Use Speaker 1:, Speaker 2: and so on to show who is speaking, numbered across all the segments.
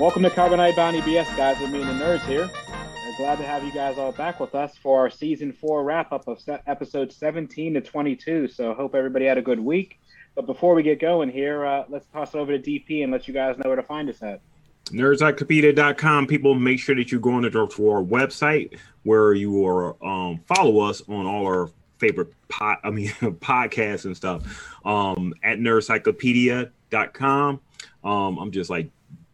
Speaker 1: Welcome to Carbonite Bounty BS, guys. With me and the nerds here. We're glad to have you guys all back with us for our season four wrap up of se- episodes 17 to 22. So, hope everybody had a good week. But before we get going here, uh, let's toss it over to DP and let you guys know where to find us at.
Speaker 2: Nerdcyclopedia.com. People, make sure that you go on to our website where you are um, follow us on all our favorite pod, I mean podcasts and stuff. Um, at nerdcyclopedia.com. Um, I'm just like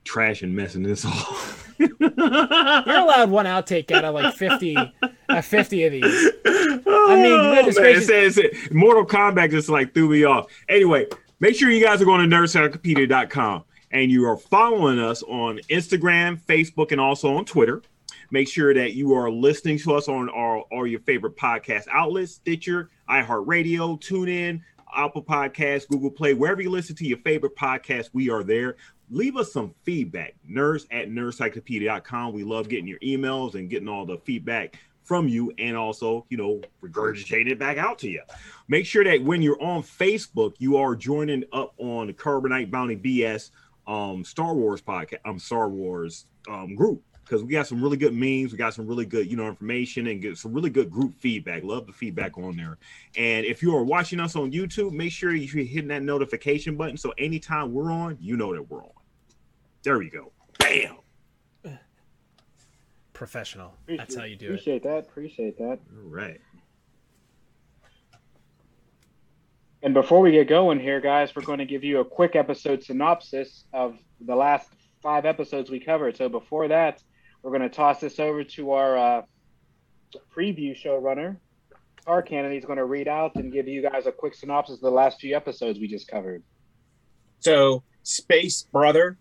Speaker 2: trash and messing this all.
Speaker 3: You're allowed one outtake out of like 50, uh, 50 of these. I mean,
Speaker 2: Oh,
Speaker 3: goodness
Speaker 2: man,
Speaker 3: gracious.
Speaker 2: it says it. Mortal Kombat just like threw me off. Anyway, make sure you guys are going to nerdcyclopedia.com and you are following us on Instagram, Facebook, and also on Twitter. Make sure that you are listening to us on all, all your favorite podcast outlets Stitcher, iHeartRadio, TuneIn, Apple Podcasts, Google Play, wherever you listen to your favorite podcast, we are there. Leave us some feedback. Nurse at nerdcyclopedia.com. We love getting your emails and getting all the feedback from you and also, you know, regurgitating it back out to you. Make sure that when you're on Facebook, you are joining up on the Carbonite Bounty BS um Star Wars podcast, um Star Wars um group because we got some really good memes, we got some really good, you know, information and get some really good group feedback. Love the feedback on there. And if you are watching us on YouTube, make sure you're hitting that notification button so anytime we're on, you know that we're on. There we go. Bam.
Speaker 3: Professional. That's how you do it.
Speaker 1: Appreciate that. Appreciate that.
Speaker 2: All right.
Speaker 1: And before we get going here, guys, we're going to give you a quick episode synopsis of the last five episodes we covered. So before that, we're going to toss this over to our uh, preview showrunner, Tarkan, and is going to read out and give you guys a quick synopsis of the last few episodes we just covered.
Speaker 4: So, Space Brother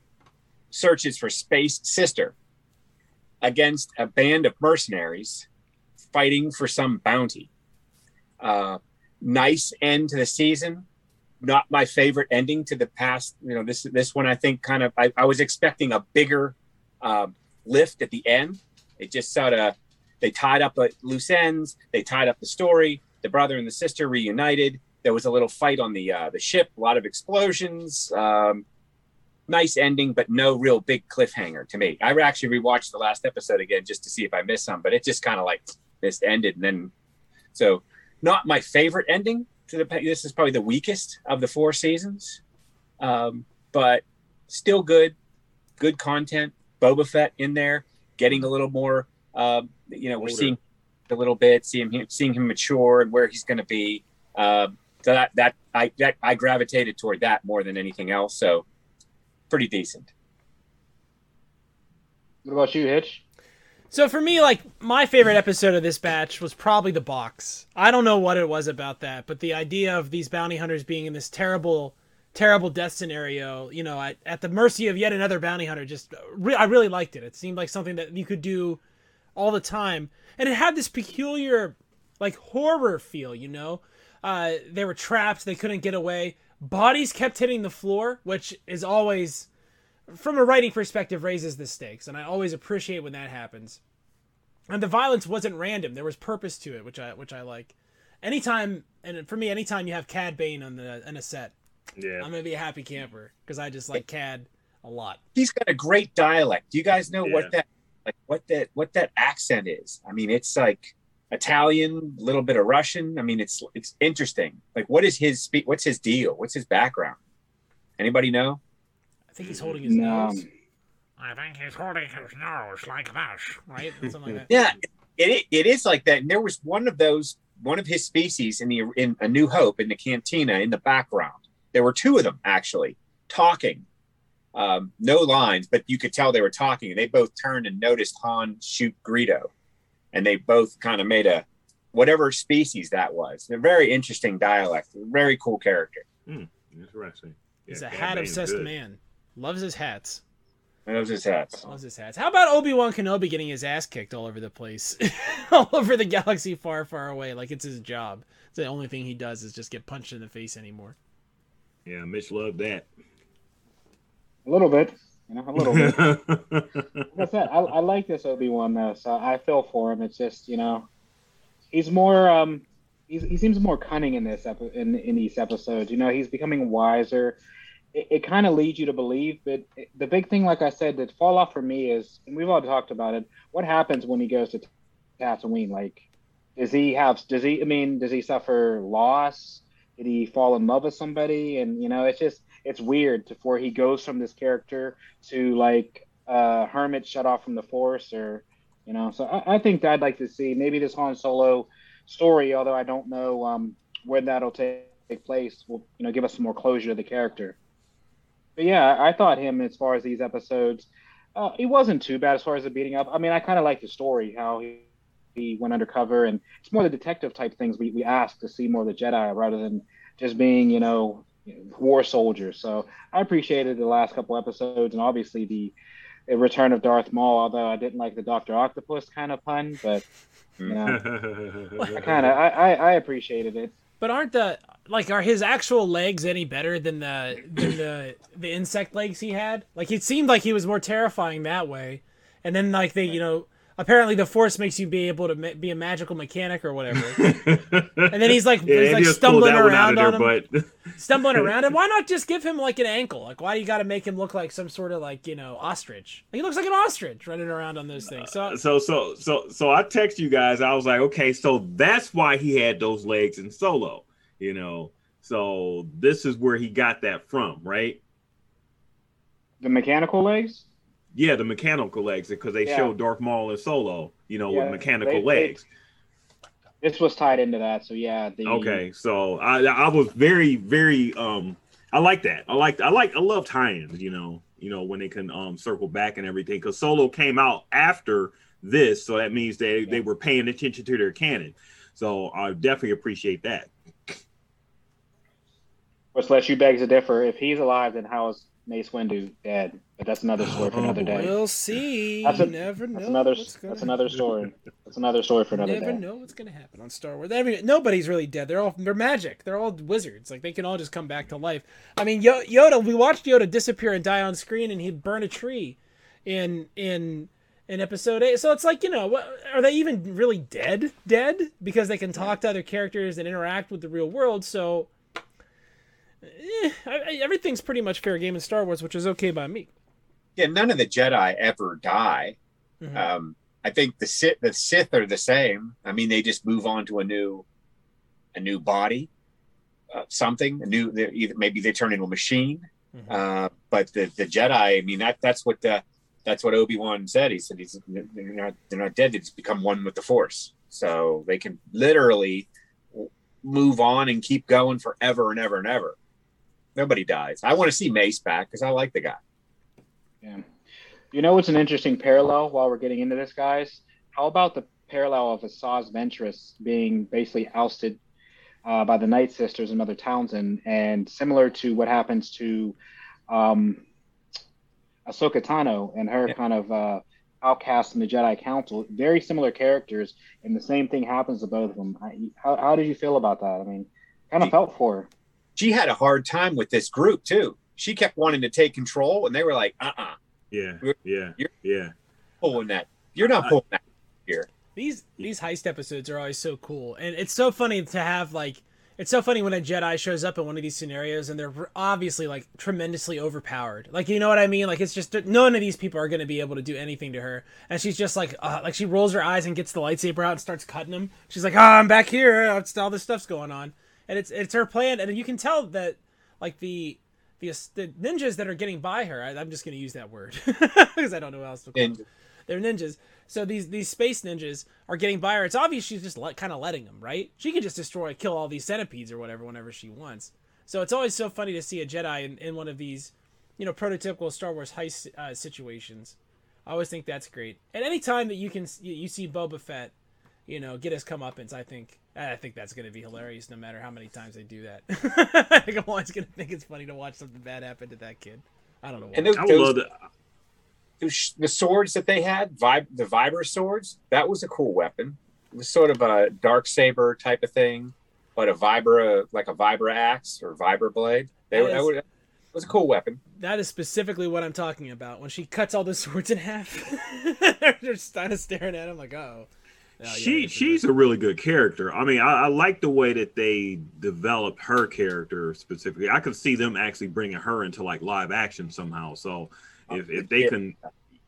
Speaker 4: searches for Space Sister against a band of mercenaries fighting for some bounty. Uh, nice end to the season. Not my favorite ending to the past. You know, this this one I think kind of I, I was expecting a bigger um, lift at the end. It just sort of they tied up at loose ends. They tied up the story. The brother and the sister reunited. There was a little fight on the uh, the ship. A lot of explosions. Um, nice ending, but no real big cliffhanger to me. I actually rewatched the last episode again just to see if I missed some, but it just kind of like this ended and then so not my favorite ending to the this is probably the weakest of the four seasons um, but still good good content boba fett in there getting a little more um, you know we're
Speaker 2: Older.
Speaker 4: seeing a little bit seeing him seeing him mature and where he's going to be um, so that that I that I gravitated toward that more than anything else so pretty decent
Speaker 1: What about you, Hitch?
Speaker 3: So for me, like my favorite episode of this batch was probably the box. I don't know what it was about that, but the idea of these bounty hunters being in this terrible, terrible death scenario, you know, at, at the mercy of yet another bounty hunter, just re- I really liked it. It seemed like something that you could do all the time, and it had this peculiar, like horror feel. You know, uh, they were trapped, they couldn't get away. Bodies kept hitting the floor, which is always from a writing perspective raises the stakes and i always appreciate when that happens and the violence wasn't random there was purpose to it which i which i like anytime and for me anytime you have cad bane on the in a set
Speaker 2: Yeah.
Speaker 3: i'm gonna be a happy camper because i just like cad a lot
Speaker 4: he's got a great dialect. Do you guys know
Speaker 2: Yeah.
Speaker 4: what that like what that what that accent is? I mean, it's like Italian, a little bit of Russian. I mean, it's it's interesting. Like, what is his speak? What's his deal? What's his background? Anybody know?
Speaker 3: i think he's holding his
Speaker 1: No.
Speaker 3: nose i think he's holding his nose like that right something like that
Speaker 4: Yeah, it it is like that. And there was one of those one of his species in the in A New Hope in the cantina in the background. There were two of them actually talking. Um, no lines, but you could tell they were talking. They both turned and noticed Han shoot Greedo, and they both kind of made a whatever species that was. A very interesting dialect. Very cool character.
Speaker 2: Hmm, interesting.
Speaker 3: he's a hat obsessed
Speaker 2: good.
Speaker 3: man loves his hats
Speaker 4: Those his hats.
Speaker 3: loves his hats how about obi-wan kenobi getting his ass kicked all over the place all over the galaxy far far away like it's his job it's the only thing he does is just get punched in the face anymore
Speaker 2: Yeah, Mitch loved that.
Speaker 1: A little bit, you know, a little bit. like I said, I, I like this Obi Wan though, so I feel for him. It's just you know, he's more um, he's, he seems more cunning in this epi- in in these episodes. You know, he's becoming wiser, it, it kind of leads you to believe. But it, the big thing, like I said, that fall off for me is, and we've all talked about it. What happens when he goes to Tatooine? Like, does he have? Does he? I mean, does he suffer loss? Did he fall in love with somebody? And you know, it's just it's weird to where he goes from this character to like uh hermit shut off from the force or you know so I, I think i'd like to see maybe this han solo story although i don't know um when that'll take, place will you know give us some more closure to the character. But yeah i thought him as far as these episodes uh, he wasn't too bad as far as the beating up. I mean i kind of like the story how he he went undercover and it's more the detective type things we, we ask to see more of the jedi rather than just being you know war soldiers. So I appreciated the last couple episodes and obviously the, the return of Darth Maul. Although I didn't like the Doctor Octopus kind of pun, but hmm. you know, I kind of I, I, I appreciated it.
Speaker 3: But aren't the like are his actual legs any better than the than the the insect legs he had? Like it seemed like he was more terrifying that way. And then like they you know apparently the force makes you be able to ma- be a magical mechanic or whatever. and then he's like
Speaker 2: Yeah,
Speaker 3: he's like stumbling
Speaker 2: that one out
Speaker 3: around on
Speaker 2: there,
Speaker 3: him,
Speaker 2: but
Speaker 3: stumbling around him. Why not just give him like an ankle? Like why do you got to make him look like some sort of like you know ostrich? Like, he looks like an ostrich running around on those things. So uh,
Speaker 2: so so so so I text you guys. I was like, okay, so that's why he had those legs in solo, you know. So this is where he got that from, right?
Speaker 1: The mechanical legs.
Speaker 2: Yeah, the mechanical legs because they
Speaker 1: Yeah.
Speaker 2: showed Darth Maul in solo, you know,
Speaker 1: Yeah,
Speaker 2: with mechanical
Speaker 1: they- they-
Speaker 2: legs.
Speaker 1: This was tied into that. So yeah. The,
Speaker 2: Okay, so I I was very very um I like that. I like I like I love tie-ins. You know, you know when they can um circle back and everything because Solo came out after this, so that means they they were paying attention to their canon. So I definitely appreciate that.
Speaker 1: Which lets you beg to differ. If he's alive, then how is Mace Windu dead? But that's another story for another day.
Speaker 3: we'll see.
Speaker 1: That's
Speaker 3: you
Speaker 1: a-
Speaker 3: never know.
Speaker 1: That's another. That's another story. That's another story for another day.
Speaker 3: you never
Speaker 1: day.
Speaker 3: Never know what's gonna happen on Star Wars. I mean, nobody's really dead. They're all they're magic. They're all wizards. Like they can all just come back to life. I mean, Yoda. We watched Yoda disappear and die on screen, and he'd burn a tree in in in episode eight. So it's like you know, are they even really dead? Dead because they can talk to other characters and interact with the real world. So. Eh, everything's pretty much fair game in Star Wars, which is okay by me.
Speaker 4: Yeah, none of the Jedi ever die.
Speaker 3: Mhm.
Speaker 4: Um, I think the Sith, the Sith are the same. I mean, they just move on to a new, a new body, uh, something. A new, either maybe they turn into a machine.
Speaker 3: Mhm.
Speaker 4: Uh, but the the Jedi, I mean, that that's what the that's what Obi Wan said. He said he's they're not they're not dead. They just become one with the Force. So they can literally move on and keep going forever and ever and ever. Nobody dies. I want to see Mace back because I like the guy.
Speaker 1: Yeah. You know what's an interesting parallel while we're getting into this, guys? How about the parallel of Asajj Ventress being basically ousted uh, by the Night Sisters and Mother Talzin, and similar to what happens to um, Ahsoka Tano and her
Speaker 4: Yeah.
Speaker 1: kind of uh, outcast in the Jedi Council? Very similar characters, and the same thing happens to both of them. I, how, how did you feel about that? I mean, kind of felt for her.
Speaker 4: She had a hard time with this group too. She kept wanting to take control, and they were like, "Uh, uh
Speaker 2: Yeah,
Speaker 4: You're-
Speaker 2: yeah,
Speaker 4: you're-
Speaker 2: yeah.
Speaker 4: pulling that. You're not pulling that." Here."
Speaker 3: These these heist episodes are always so cool, and it's so funny to have like it's so funny when a Jedi shows up in one of these scenarios and they're obviously like tremendously overpowered. Like you know what I mean? Like it's just none of these people are going to be able to do anything to her, and she's just like uh, like she rolls her eyes and gets the lightsaber out and starts cutting them. She's like, "Ah, I'm back here. It's, all this stuff's going on," and it's it's her plan, and you can tell that like the. The, the ninjas that are getting by her, I, I'm just going to use that word because I don't know what else to call them. They're ninjas. So these these space ninjas are getting by her. It's obvious she's just let, kind of letting them, right? She can just destroy, kill all these centipedes or whatever whenever she wants. So it's always so funny to see a Jedi in, in one of these, you know, prototypical Star Wars heist uh, situations. I always think that's great. And any time that you can you, you see Boba Fett, you know, get his comeuppance, I think I think that's going to be hilarious. No matter how many times they do that, I think I'm always going to think it's funny to watch something bad happen to that kid. I don't know. Why.
Speaker 4: and those,
Speaker 2: I would
Speaker 4: those,
Speaker 2: love to.
Speaker 4: those- the swords that they had, vib- the Vibra swords, that was a cool weapon. It was sort of a dark saber type of thing, but a Vibra like a Vibra axe or Vibra blade. They were,
Speaker 3: That
Speaker 4: that
Speaker 3: is-
Speaker 4: would- it was a cool weapon.
Speaker 3: That is specifically what I'm talking about. When she cuts all the swords in half, they're just kind of staring at him like, "Oh." Yeah,
Speaker 2: she
Speaker 3: a
Speaker 2: she's a really good character. I mean, I, I like the way that they developed her character specifically. I could see them actually bringing her into like live action somehow. So if, if they can,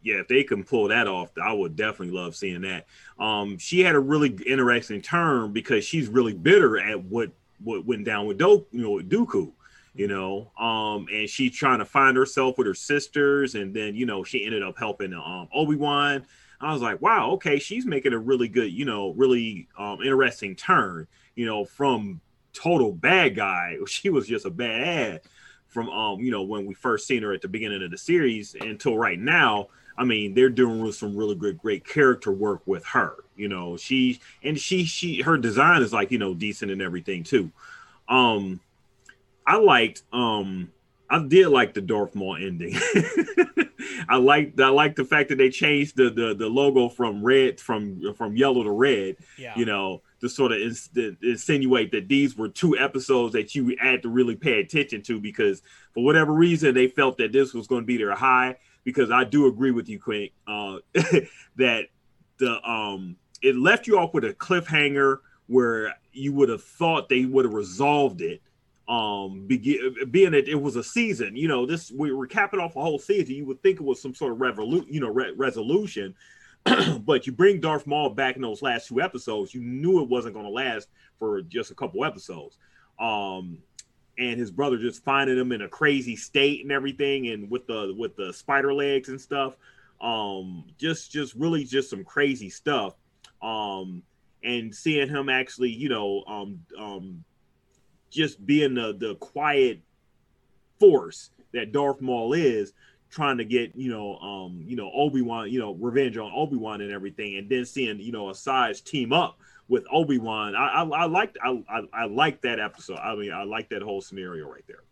Speaker 2: yeah, if they can pull that off, I would definitely love seeing that. Um, she had a really interesting turn because she's really bitter at what what went down with Do, you know, with Dooku. You know, um, and she's trying to find herself with her sisters, and then you know she ended up helping um Obi Wan. I was like, wow, okay, she's making a really good, you know, really um, interesting turn, you know, from total bad guy. She was just a bad ad from, um, you know, when we first seen her at the beginning of the series until right now. I mean, they're doing some really good, great character work with her. You know, she and she, she, her design is like, you know, decent and everything too. Um, I liked, um, I did like the Darth Maul ending. I like I like the fact that they changed the, the the logo from red from from yellow to red.
Speaker 3: Yeah.
Speaker 2: You know, to sort of ins- to insinuate that these were two episodes that you had to really pay attention to because for whatever reason they felt that this was going to be their high. Because I do agree with you, Quinn, uh, that the um it left you off with a cliffhanger where you would have thought they would have resolved it um begin, being that it was a season you know this we were capping off a whole season. You would think it was some sort of revolu- you know re- resolution. But you bring Darth Maul back in those last two episodes you knew it wasn't going to last for just a couple episodes. Um and his brother just finding him in a crazy state and everything and with the with the spider legs and stuff. Um just just really just some crazy stuff. Um and seeing him actually you know um um just being the the quiet force that Darth Maul is trying to get you know um you know Obi-Wan you know revenge on Obi-Wan and everything and then seeing you know Asajj team up with Obi-Wan I I, I liked I, I I liked that episode I mean I like that whole scenario right there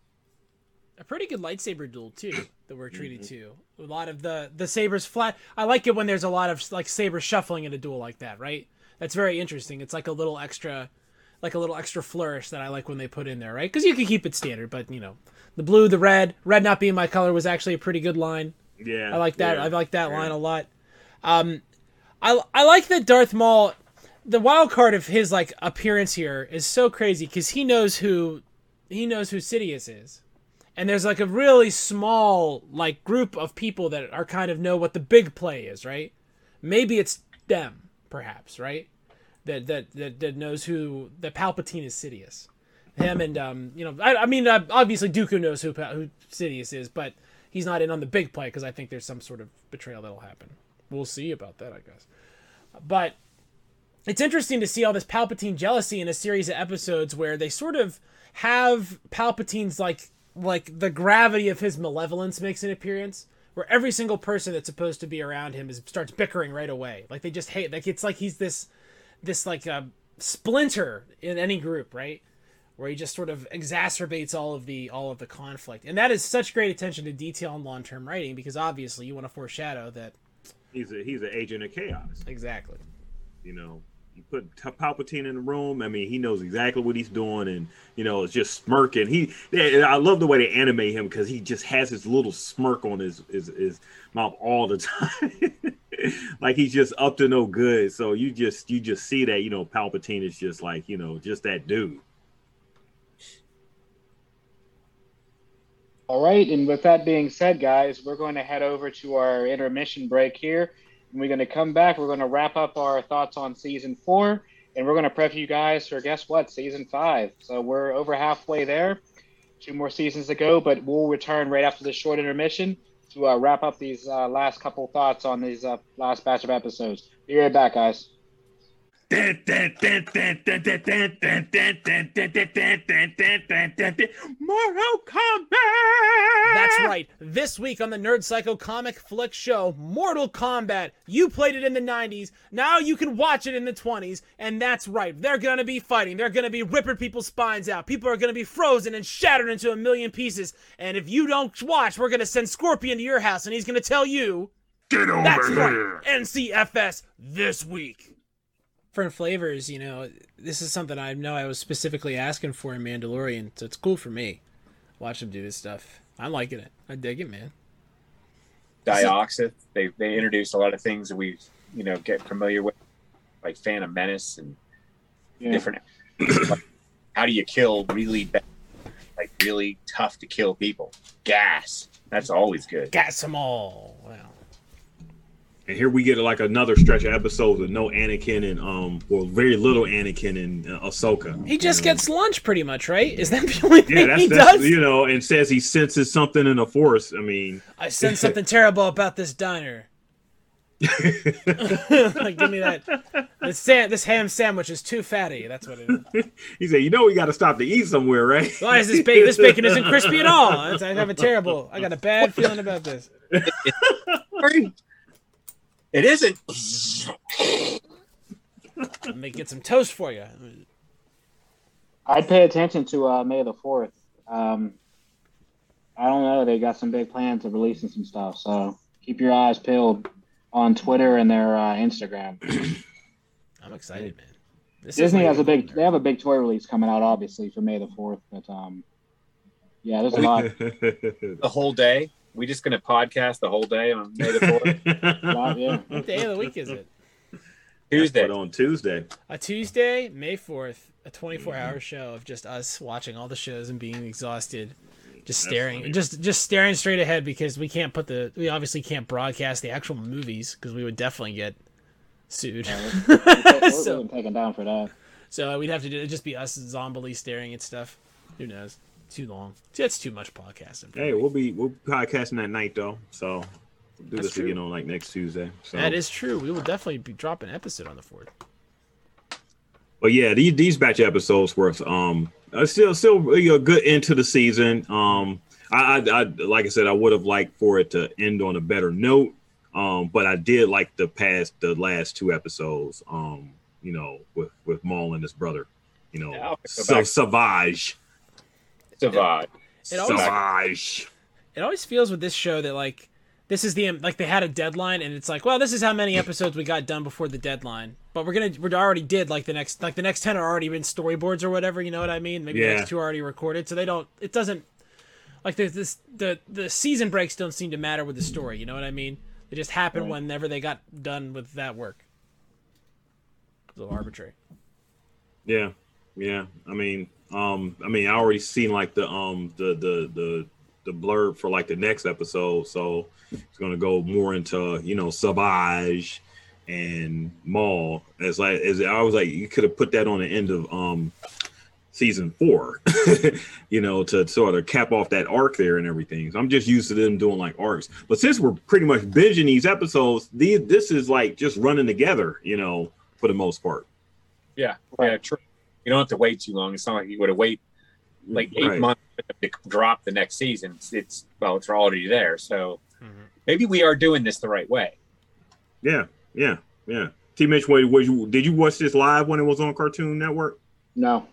Speaker 3: a pretty good lightsaber duel too that we're treated
Speaker 2: Mm-hmm.
Speaker 3: to. A lot of the the sabers flat. I like it when there's a lot of like saber shuffling in a duel like that. Right. That's very interesting. It's like a little extra, like a little extra flourish that I like when they put in there. Right. Because you can keep it standard, but you know, the blue, the red, red not being my color was actually a pretty good line.
Speaker 2: yeah
Speaker 3: I like that.
Speaker 2: yeah,
Speaker 3: I like that
Speaker 2: yeah.
Speaker 3: line a lot. Um, I I like that Darth Maul. The wild card of his like appearance here is so crazy because he knows who he knows who Sidious is, and there's like a really small like group of people that are kind of know what the big play is, right? Maybe it's them, perhaps, right? That that that, that knows who that Palpatine is Sidious. Him and um, you know, I, I mean, uh, obviously Dooku knows who who Sidious is, but he's not in on the big play because I think there's some sort of betrayal that'll happen. We'll see about that, I guess. But it's interesting to see all this Palpatine jealousy in a series of episodes where they sort of have Palpatine's like like the gravity of his malevolence makes an appearance where every single person that's supposed to be around him is starts bickering right away. Like they just hate like it's like he's this this like a splinter in any group, right? Where he just sort of exacerbates all of the all of the conflict. And that is such great attention to detail in long-term writing because obviously you want to foreshadow that
Speaker 2: he's a he's an agent of chaos
Speaker 3: exactly.
Speaker 2: you know you put Palpatine in the room. I mean, he knows exactly what he's doing, and you know, it's just smirking. He, I love the way they animate him because he just has his little smirk on his his, his mouth all the time, like he's just up to no good. So you just you just see that you know Palpatine is just like you know just that dude.
Speaker 1: All right, and with that being said, guys, we're going to head over to our intermission break here. And we're going to come back. We're going to wrap up our thoughts on season four, and we're going to prep you guys for guess what? Season five. So we're over halfway there. Two more seasons to go, but we'll return right after this short intermission to uh, wrap up these uh, last couple thoughts on these uh, last batch of episodes. Be right back, guys.
Speaker 2: Mortal Kombat.
Speaker 3: That's right. This week on the Nerd Psycho Comic Flick Show, Mortal Kombat. You played it in the 90s. Now you can watch it in the 20s. And that's right. They're going to be fighting. They're going to be ripping people's spines out. People are going to be frozen and shattered into a million pieces. And if you don't watch, we're going to send Scorpion to your house and he's going to tell you.
Speaker 2: Get over
Speaker 3: That's
Speaker 2: here.
Speaker 3: right. NCFS this week. Different flavors, you know. This is something I know I was specifically asking for in Mandalorian, so it's cool for me. Watch them do this stuff. I'm liking it. I dig it, man.
Speaker 4: Dioxis. They they introduced a lot of things that we you know get familiar with. like Phantom Menace and
Speaker 1: Yeah.
Speaker 4: different. how do you kill really bad, like really tough to kill people? Gas. That's always good.
Speaker 3: Gas them all. Wow.
Speaker 2: And here we get like another stretch of episodes with no Anakin and um, well, very little Anakin and uh, Ahsoka.
Speaker 3: He just
Speaker 2: you know?
Speaker 3: gets lunch pretty much, right? Is that the only thing
Speaker 2: yeah, that's,
Speaker 3: he
Speaker 2: that's
Speaker 3: does?
Speaker 2: you know, and says he senses something in the force. I mean,
Speaker 3: I sense something terrible about this diner. like, give me that. This, sa- this ham sandwich is too fatty. That's what it is.
Speaker 2: he said, "You know, we got to stop to eat somewhere, right?"
Speaker 3: Why is this bacon? This bacon isn't crispy at all. I have a terrible. I got a bad feeling about this.
Speaker 4: It isn't.
Speaker 3: Let me get some toast for you.
Speaker 1: I'd pay attention to uh, May the Fourth. Um, I don't know. They got some big plans of releasing some stuff, so keep your eyes peeled on Twitter and their uh, Instagram.
Speaker 3: I'm excited, man. This
Speaker 1: Disney has a big. They have a big toy release coming out, obviously for May the Fourth. But um, yeah, there's a lot.
Speaker 4: The whole day. We just gonna podcast the whole day on May the fourth.
Speaker 1: lot yeah.
Speaker 3: What day of the week is it?
Speaker 4: Tuesday.
Speaker 2: But on Tuesday.
Speaker 3: A Tuesday, May 4th, a 24 hour show of just us watching all the shows and being exhausted. Just staring,
Speaker 2: funny.
Speaker 3: just just staring straight ahead because we can't put the we obviously can't broadcast the actual movies because we would definitely get sued.
Speaker 1: We're, we're
Speaker 3: so,
Speaker 1: getting taken down for that.
Speaker 3: so we'd have to do it'd just be us zombily staring at stuff. Who knows? Too long. That's too much podcasting.
Speaker 2: Hey,
Speaker 3: me.
Speaker 2: we'll be we'll be podcasting that night though, so we'll do
Speaker 3: That's
Speaker 2: this
Speaker 3: true.
Speaker 2: again on like next Tuesday. So.
Speaker 3: that is true. We will definitely be dropping an episode on the fourth.
Speaker 2: But yeah, these these batch episodes were um uh, still still you know, good into the season. Um, I, I, I like I said, I would have liked for it to end on a better note. Um, but I did like the past the last two episodes. Um, you know, with with Maul and his brother. You know,
Speaker 4: Yeah,
Speaker 2: so. Savage,
Speaker 4: Savage.
Speaker 3: It always-
Speaker 2: Savage.
Speaker 3: it always feels with this show that like this is the like they had a deadline and it's like well this is how many episodes we got done before the deadline but we're gonna we already did like the next like the next 10 are already been storyboards or whatever you know what i mean maybe the
Speaker 2: Yeah.
Speaker 3: next two are already recorded so they don't it doesn't like the this the the season breaks don't seem to matter with the story you know what i mean they just happen
Speaker 1: Right.
Speaker 3: whenever they got done with that work a little arbitrary
Speaker 2: Yeah, yeah. I mean, um, I mean, I already seen like the um the the the the blurb for like the next episode, so it's gonna go more into you know Savage and Maul. As like as I was like, you could have put that on the end of um season four, you know, to sort of cap off that arc there and everything. So I'm just used to them doing like arcs, but since we're pretty much binging these episodes, these this is like just running together, you know, for the most part.
Speaker 4: Yeah, yeah, true. You don't have to wait too long. It's not like you would have wait like eight
Speaker 2: Right.
Speaker 4: months to drop the next season. It's, it's well, it's already there. So
Speaker 3: Mhm.
Speaker 4: maybe we are doing this the right way.
Speaker 2: Yeah, yeah, yeah. T. Mitch, wait, was you, did you watch this live when it was on Cartoon Network?
Speaker 1: No,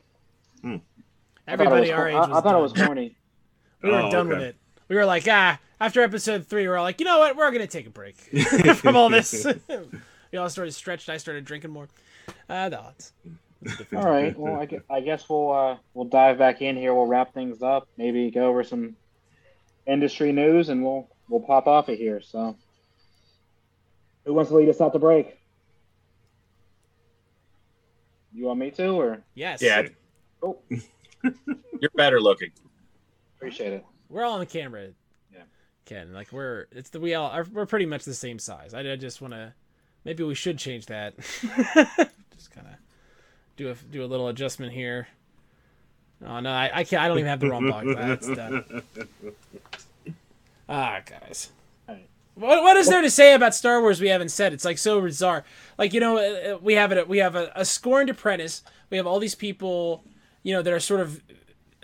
Speaker 3: everybody
Speaker 1: I
Speaker 3: our age
Speaker 1: thought it was,
Speaker 3: was
Speaker 1: I, I thought it
Speaker 3: done.
Speaker 1: was corny.
Speaker 3: we were
Speaker 2: Oh,
Speaker 3: done with it we were like ah after episode three we were like you know what we're gonna take a break from all this we all started stretched i started drinking more uh the odds
Speaker 1: All right. Well, I, gue- I guess we'll uh, we'll dive back in here. We'll wrap things up. Maybe go over some industry news, and we'll we'll pop off of here. So, who wants to lead us out to break? You want me to, or
Speaker 3: yes
Speaker 4: Yeah,
Speaker 1: oh,
Speaker 4: you're better looking.
Speaker 1: appreciate it.
Speaker 3: we're all on the camera
Speaker 1: Yeah.
Speaker 3: ken like we're it's the we all are we're pretty much the same size i, I just want to maybe we should change that just kind of do a do a little adjustment here oh no i, I can't i don't even have the wrong box that's done ah guys what, what is there to say about Star Wars we haven't said? It's like so bizarre. Like you know, uh, uh, we have it. We have a, a scorned apprentice. We have all these people, you know, that are sort of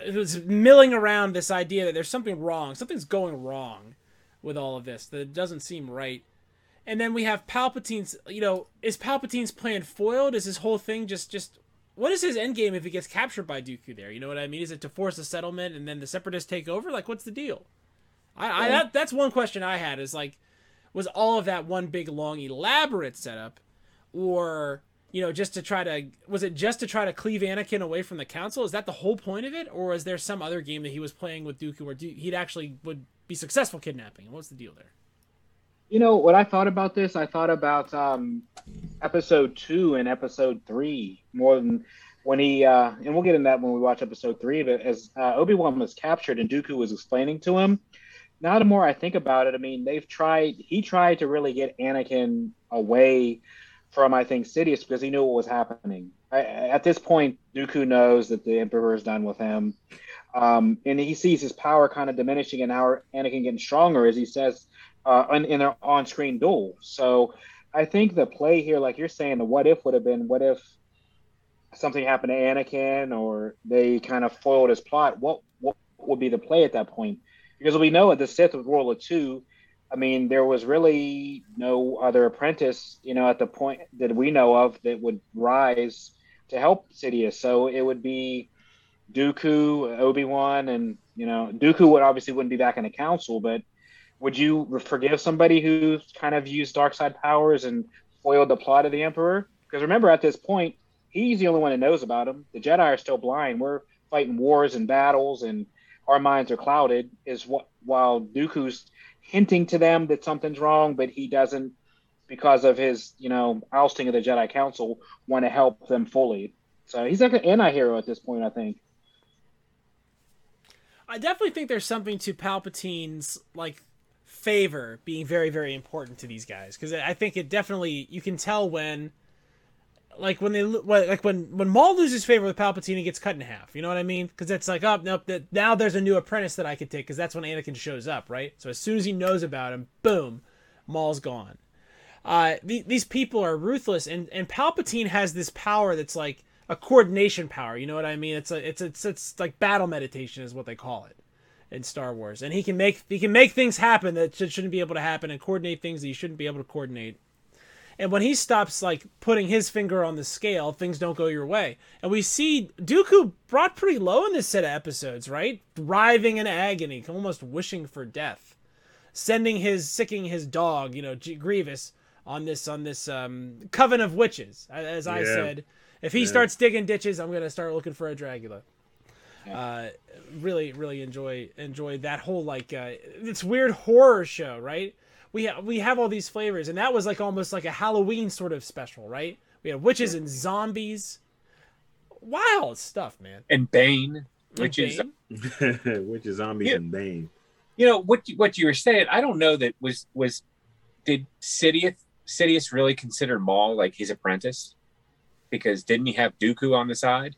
Speaker 3: who's milling around this idea that there's something wrong, something's going wrong with all of this that it doesn't seem right. And then we have Palpatine's. You know, is Palpatine's plan foiled? Is his whole thing just just what is his end game if he gets captured by Dooku? There, you know what I mean? Is it to force a settlement and then the Separatists take over? Like, what's the deal? I, I that that's one question I had is like, was all of that one big long elaborate setup, or you know just to try to was it just to try to cleave Anakin away from the Council? Is that the whole point of it, or is there some other game that he was playing with Dooku where he'd actually would be successful kidnapping? What's the deal there?
Speaker 1: You know what I thought about this? I thought about um, episode two and episode three more than when he uh, and we'll get in that when we watch episode three. But as uh, Obi Wan was captured and Dooku was explaining to him, now the more I think about it, I mean they've tried. He tried to really get Anakin away from I think Sidious because he knew what was happening. I, at this point, Dooku knows that the Emperor is done with him, um, and he sees his power kind of diminishing and how Anakin getting stronger, as he says uh, in, in their on-screen duel. So I think the play here, like you're saying, the what if would have been what if something happened to Anakin or they kind of foiled his plot. What what would be the play at that point? Because we know at the Sith with World of Two, I mean, there was really no other apprentice, you know, at the point that we know of that would rise to help Sidious. So it would be Dooku, Obi Wan, and you know, Dooku would obviously wouldn't be back in the council, but would you forgive somebody who kind of used dark side powers and foiled the plot of the Emperor? Because remember, at this point, he's the only one that knows about him. The Jedi are still blind. We're fighting wars and battles, and our minds are clouded. Is what while Dooku's hinting to them that something's wrong, but he doesn't, because of his you know ousting of the Jedi Council, want to help them fully. So he's like an anti-hero at this point, I think.
Speaker 3: I definitely think there's something to Palpatine's like favor being very very important to these guys because I think it definitely you can tell when like when they like when when Maul loses favor with Palpatine, he gets cut in half. You know what I mean? Because it's like, oh nope, that, now there's a new apprentice that I could take. Because that's when Anakin shows up, right? So as soon as he knows about him, boom, Maul's gone. Uh, the, these people are ruthless, and and Palpatine has this power that's like a coordination power. You know what I mean? It's a it's it's it's like battle meditation is what they call it in Star Wars, and he can make he can make things happen that shouldn't be able to happen, and coordinate things that you shouldn't be able to coordinate and when he stops like putting his finger on the scale, things don't go your way. And we see Dooku brought pretty low in this set of episodes, right? Writhing in agony, almost wishing for death, sending his sicking his dog, you know, G- Grievous on this on this um, coven of witches. As I yeah. said, if he yeah. starts digging ditches, I'm gonna start looking for a Dragula. Uh, really, really enjoy enjoy that whole like uh, it's weird horror show, right? we ha- we have all these flavors, and that was like almost like a Halloween sort of special, right? We had witches and zombies, wild stuff, man.
Speaker 4: And Bane, which
Speaker 2: is which is zombies yeah. and Bane.
Speaker 4: You know what You, what you were saying. I don't know that was was did Sidious Sidious really consider Maul like his apprentice? Because didn't he have Dooku on the side?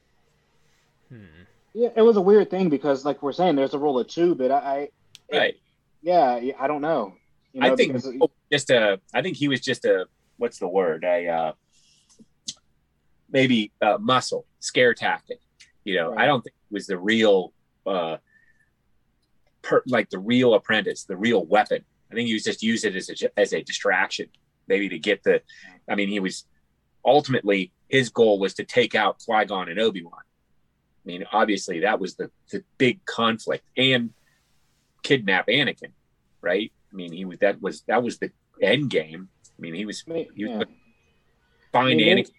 Speaker 1: Hmm. Yeah, it was a weird thing because, like we're saying, there's a rule of two, but I, I
Speaker 4: right. It,
Speaker 1: yeah, I don't know.
Speaker 4: You know, I think just a. I think he was just a. What's the word? A uh, maybe a muscle scare tactic. You know, right. I don't think it was the real, uh, per, like the real apprentice, the real weapon. I think he was just used it as a as a distraction, maybe to get the. I mean, he was ultimately his goal was to take out Qui Gon and Obi Wan. I mean, obviously that was the the big conflict and kidnap Anakin, right? I mean, he was that was that was the end game. I mean, he was he was yeah. find Anakin.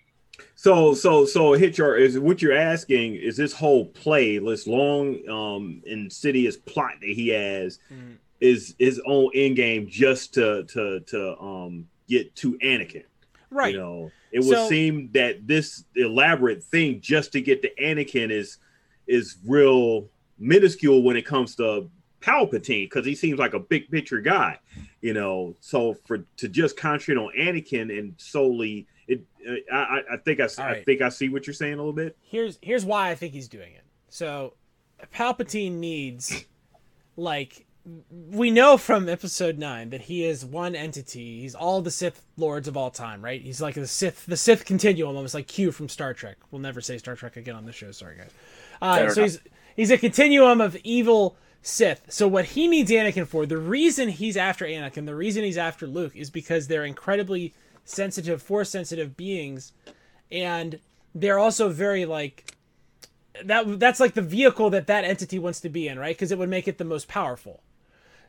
Speaker 2: So so so hit your is what you're asking is this whole play, this long um insidious plot that he has mm. is his own end game just to to to um get to Anakin.
Speaker 3: Right.
Speaker 2: You know, it would so, seem that this elaborate thing just to get to Anakin is is real minuscule when it comes to Palpatine because he seems like a big picture guy, you know. So for to just concentrate on Anakin and solely it, I, I think I, right. I think I see what you're saying a little bit.
Speaker 3: Here's here's why I think he's doing it. So Palpatine needs like we know from episode 9 that he is one entity he's all the sith lords of all time right he's like the sith the sith continuum almost like q from star trek we'll never say star trek again on the show sorry guys uh, so he's he's a continuum of evil Sith. So what he needs Anakin for, the reason he's after Anakin, the reason he's after Luke is because they're incredibly sensitive, force sensitive beings and they're also very like that that's like the vehicle that that entity wants to be in, right? Because it would make it the most powerful.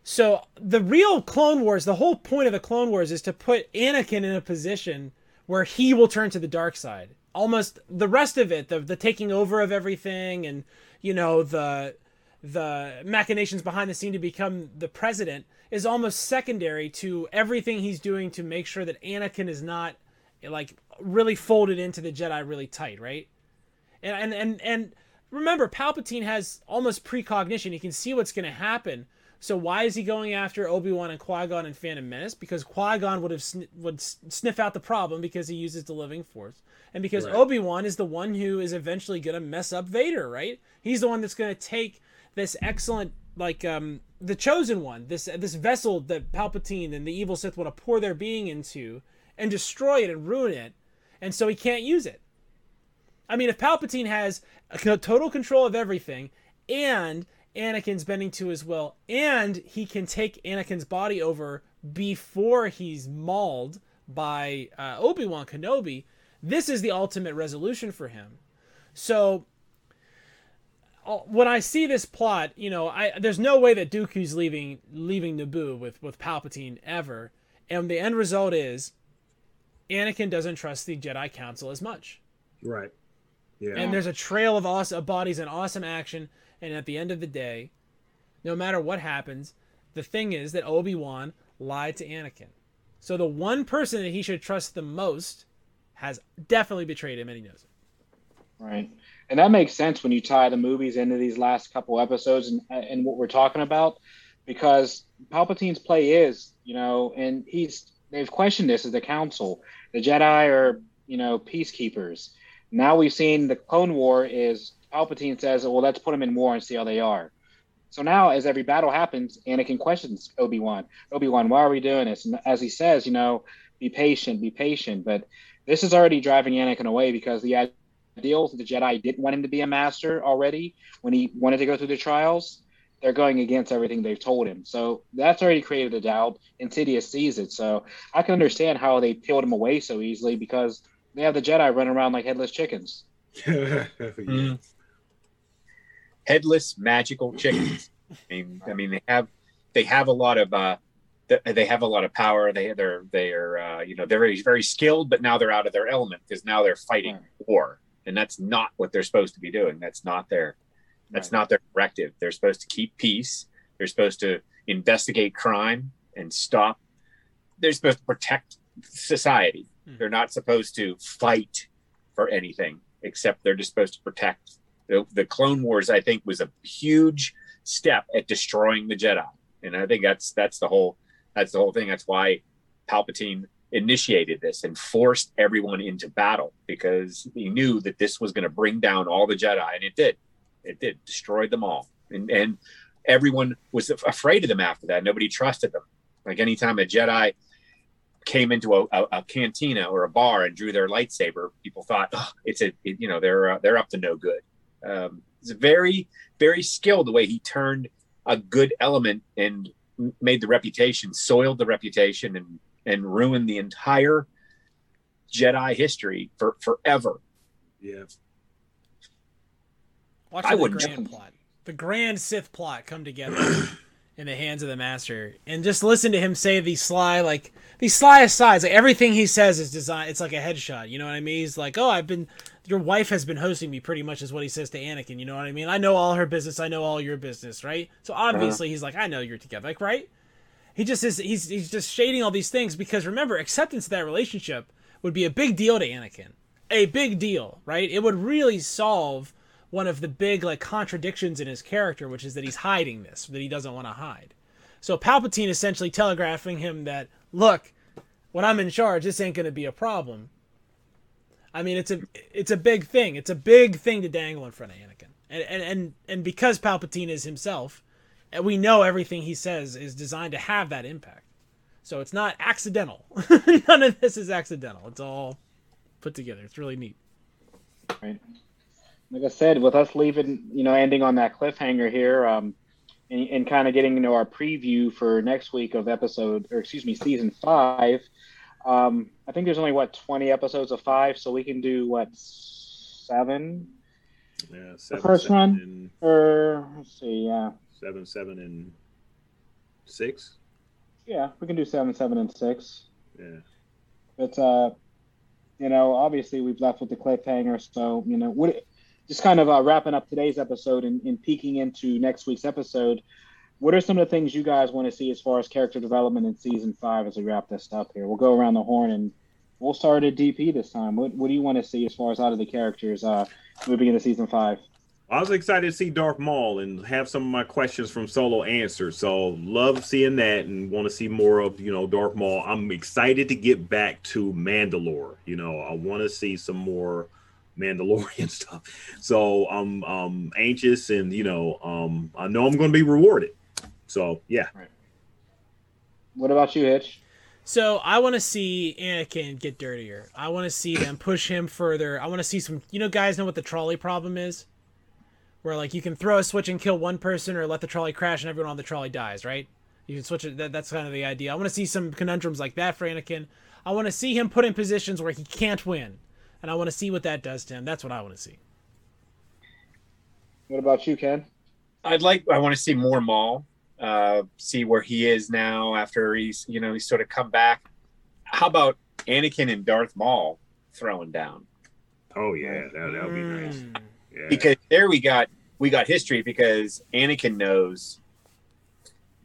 Speaker 3: So the real Clone Wars, the whole point of the Clone Wars is to put Anakin in a position where he will turn to the dark side. Almost the rest of it, the the taking over of everything and you know the the machinations behind the scene to become the president is almost secondary to everything he's doing to make sure that Anakin is not like really folded into the Jedi really tight, right? And and and, and remember, Palpatine has almost precognition. He can see what's going to happen. So why is he going after Obi Wan and Qui Gon and Phantom Menace? Because Qui Gon would have sn- would sniff out the problem because he uses the Living Force, and because right. Obi Wan is the one who is eventually going to mess up Vader, right? He's the one that's going to take this excellent like um the chosen one this this vessel that palpatine and the evil sith want to pour their being into and destroy it and ruin it and so he can't use it i mean if palpatine has total control of everything and anakin's bending to his will and he can take anakin's body over before he's mauled by uh, obi-wan kenobi this is the ultimate resolution for him so when I see this plot, you know, I there's no way that Dooku's leaving leaving Naboo with with Palpatine ever, and the end result is Anakin doesn't trust the Jedi Council as much.
Speaker 2: Right. Yeah.
Speaker 3: And there's a trail of awesome of bodies and awesome action, and at the end of the day, no matter what happens, the thing is that Obi Wan lied to Anakin. So the one person that he should trust the most has definitely betrayed him, and he knows it.
Speaker 1: Right and that makes sense when you tie the movies into these last couple episodes and uh, and what we're talking about, because Palpatine's play is, you know, and he's they've questioned this as the council. The Jedi are, you know, peacekeepers. Now we've seen the Clone War is Palpatine says, well, let's put them in war and see how they are. So now, as every battle happens, Anakin questions Obi Wan. Obi Wan, why are we doing this? And as he says, you know, be patient, be patient. But this is already driving Anakin away because the deals. The Jedi didn't want him to be a master already when he wanted to go through the trials. They're going against everything they've told him. So that's already created a doubt. Insidious sees it. So I can understand how they peeled him away so easily because they have the Jedi running around like headless chickens. mm.
Speaker 4: Headless magical chickens. I mean, I mean, they have they have a lot of uh, they have a lot of power. They they're they are uh, you know they're very very skilled, but now they're out of their element because now they're fighting right. war and that's not what they're supposed to be doing that's not their that's right. not their directive they're supposed to keep peace they're supposed to investigate crime and stop they're supposed to protect society hmm. they're not supposed to fight for anything except they're just supposed to protect the, the clone wars i think was a huge step at destroying the jedi and i think that's that's the whole that's the whole thing that's why palpatine initiated this and forced everyone into battle because he knew that this was going to bring down all the Jedi, and it did. It did destroyed them all, and and everyone was afraid of them after that. Nobody trusted them. Like anytime a Jedi came into a, a, a cantina or a bar and drew their lightsaber, people thought, oh, it's a it, you know they're uh, they're up to no good. Um, it's very very skilled the way he turned a good element and made the reputation, soiled the reputation, and and ruined the entire Jedi history for forever.
Speaker 2: Yeah.
Speaker 3: Watch I the grand plot, the grand Sith plot come together in the hands of the Master, and just listen to him say these sly, like these sly asides. Like everything he says is designed. It's like a headshot. You know what I mean? He's like, "Oh, I've been, your wife has been hosting me." Pretty much is what he says to Anakin. You know what I mean? I know all her business. I know all your business, right? So obviously, uh-huh. he's like, "I know you're together." Like, right? he just is he's he's just shading all these things because remember acceptance of that relationship would be a big deal to Anakin. A big deal, right? It would really solve one of the big like contradictions in his character, which is that he's hiding this, that he doesn't want to hide. So Palpatine essentially telegraphing him that, look, when I'm in charge, this ain't going to be a problem. I mean, it's a it's a big thing. It's a big thing to dangle in front of Anakin, and and and, and because Palpatine is himself, and we know everything he says is designed to have that impact. So it's not accidental. None of this is accidental. It's all put together. It's really neat.
Speaker 1: Right. Like I said, with us leaving, you know, ending on that cliffhanger here, um, and, and kind of getting into our preview for next week of episode, or excuse me, season five. Um, I think there's only what 20 episodes of five, so we can do what seven.
Speaker 2: Yeah,
Speaker 1: seven, the first one, or let's see, yeah
Speaker 2: seven, seven, and six.
Speaker 1: Yeah, we can do seven, seven, and six.
Speaker 2: Yeah.
Speaker 1: But uh, you know, obviously we've left with the cliffhanger. So you know, what just kind of uh, wrapping up today's episode and, and peeking into next week's episode, what are some of the things you guys want to see as far as character development in season five as we wrap this up here? We'll go around the horn and we'll start at DP this time. What, what do you want to see as far as out of the characters uh, moving into season five?
Speaker 2: I was excited to see Darth Maul and have some of my questions from Solo answered. So love seeing that and want to see more of you know Darth Maul. I'm excited to get back to Mandalore. You know, I want to see some more Mandalorian stuff. So I'm um anxious and you know um I know I'm going to be rewarded. So yeah.
Speaker 1: Right. What about you, Hitch?
Speaker 3: So I want to see Anakin get dirtier. I want to see them push him further. I want to see some. You know, guys know what the trolley problem is, where like you can throw a switch and kill one person, or let the trolley crash and everyone on the trolley dies. Right? You can switch it. That, that's kind of the idea. I want to see some conundrums like that for Anakin. I want to see him put in positions where he can't win, and I want to see what that does to him. That's what I want to see.
Speaker 1: What about you, Ken?
Speaker 4: I'd like. I want to see more Maul uh, see where he is now after he's you know he's sort of come back. How about Anakin and Darth Maul throwing down?
Speaker 2: Oh yeah, that that would be nice.
Speaker 3: Mm.
Speaker 2: Yeah.
Speaker 4: Because there we got we got history because Anakin knows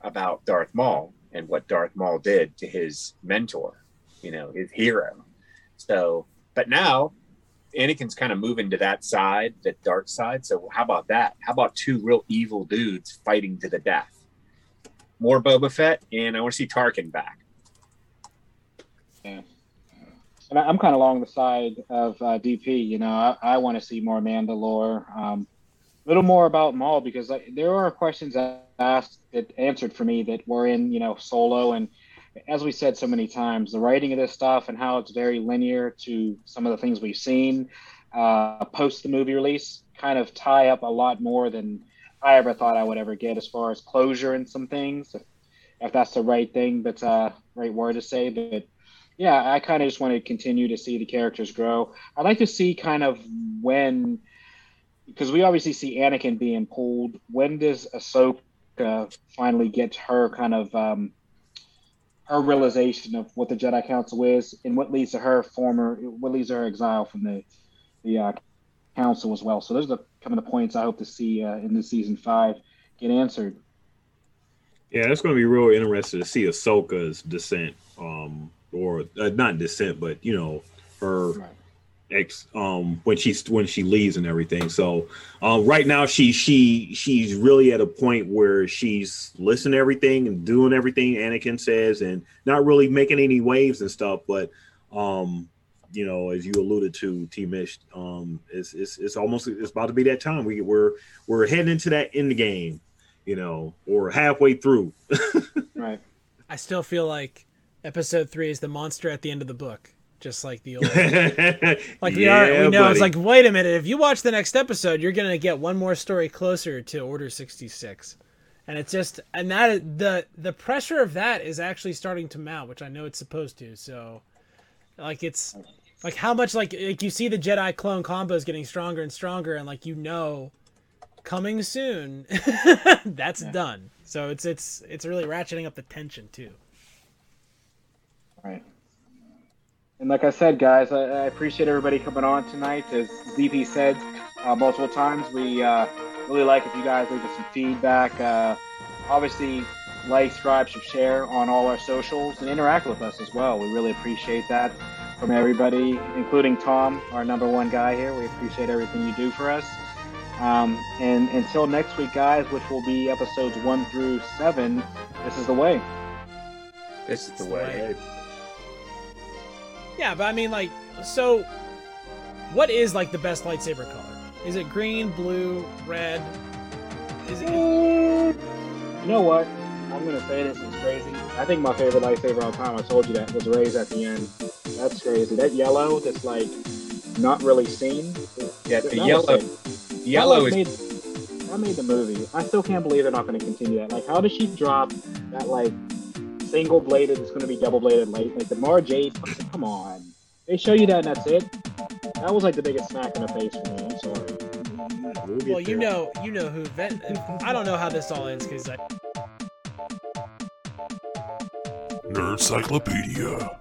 Speaker 4: about Darth Maul and what Darth Maul did to his mentor, you know, his hero. So, but now Anakin's kind of moving to that side, that dark side. So, how about that? How about two real evil dudes fighting to the death? More Boba Fett, and I want to see Tarkin back.
Speaker 1: Yeah. And I'm kind of along the side of uh, DP. You know, I, I want to see more Mandalore. Um, a little more about Maul because there are questions asked that answered for me that were in you know Solo and as we said so many times, the writing of this stuff and how it's very linear to some of the things we've seen uh, post the movie release kind of tie up a lot more than I ever thought I would ever get as far as closure and some things. If, if that's the right thing, but uh, right word to say, but yeah, I kind of just want to continue to see the characters grow. I'd like to see kind of when, because we obviously see Anakin being pulled. When does Ahsoka finally get her kind of um, her realization of what the Jedi Council is, and what leads to her former, what leads to her exile from the the uh, council as well. So those are the, kind of the points I hope to see uh, in this season five get answered.
Speaker 2: Yeah, that's going to be real interesting to see Ahsoka's descent, um, or uh, not descent, but you know her
Speaker 1: Right.
Speaker 2: Ex um when she's when she leaves and everything. So um, right now she she she's really at a point where she's listening to everything and doing everything Anakin says and not really making any waves and stuff. But um, you know, as you alluded to, T Mish, um, it's, it's it's almost it's about to be that time. We we're we're heading into that end game, you know, or halfway through.
Speaker 1: Right.
Speaker 3: I still feel like episode three is the monster at the end of the book, just like the old. Like we are, we know it's like, wait a minute. If you watch the next episode, you're gonna get one more story closer to Order sixty six, and it's just, and that the the pressure of that is actually starting to mount, which I know it's supposed to. So, like it's like how much like like you see the Jedi clone combos getting stronger and stronger, and like you know, coming soon, that's done. So it's it's it's really ratcheting up the tension too.
Speaker 1: Right. And like I said, guys, I, I appreciate everybody coming on tonight. As DP said uh, multiple times, we uh, really like if you guys leave us some feedback. Uh, obviously, like, subscribe, share on all our socials, and interact with us as well. We really appreciate that from everybody, including Tom, our number one guy here. We appreciate everything you do for us. Um, and until next week, guys, which will be episodes one through seven, this is the way.
Speaker 4: This is the
Speaker 3: the
Speaker 4: way.
Speaker 3: Way. Yeah, but I mean, like, so what is like the best lightsaber color? Is it green, blue, red? Is it?
Speaker 1: You know what? I'm gonna say this is crazy. I think my favorite lightsaber of all time. I told you that was Rey's at the end. That's crazy. That yellow, that's like not really seen.
Speaker 4: Yeah, the yellow,
Speaker 1: was
Speaker 4: yellow
Speaker 1: that, like,
Speaker 4: is
Speaker 1: made, that made the movie. I still can't believe they're not going to continue that. Like, how does she drop that like single bladed? It's going to be double bladed light. Like the Mara Jade. Come on, they show you that and that's it. That was like the biggest smack in the face for me. I'm sorry.
Speaker 2: We'll
Speaker 3: Well, you know, you know who. Ven- I don't know how this all ends because I.
Speaker 5: Nerd Cyclopedia.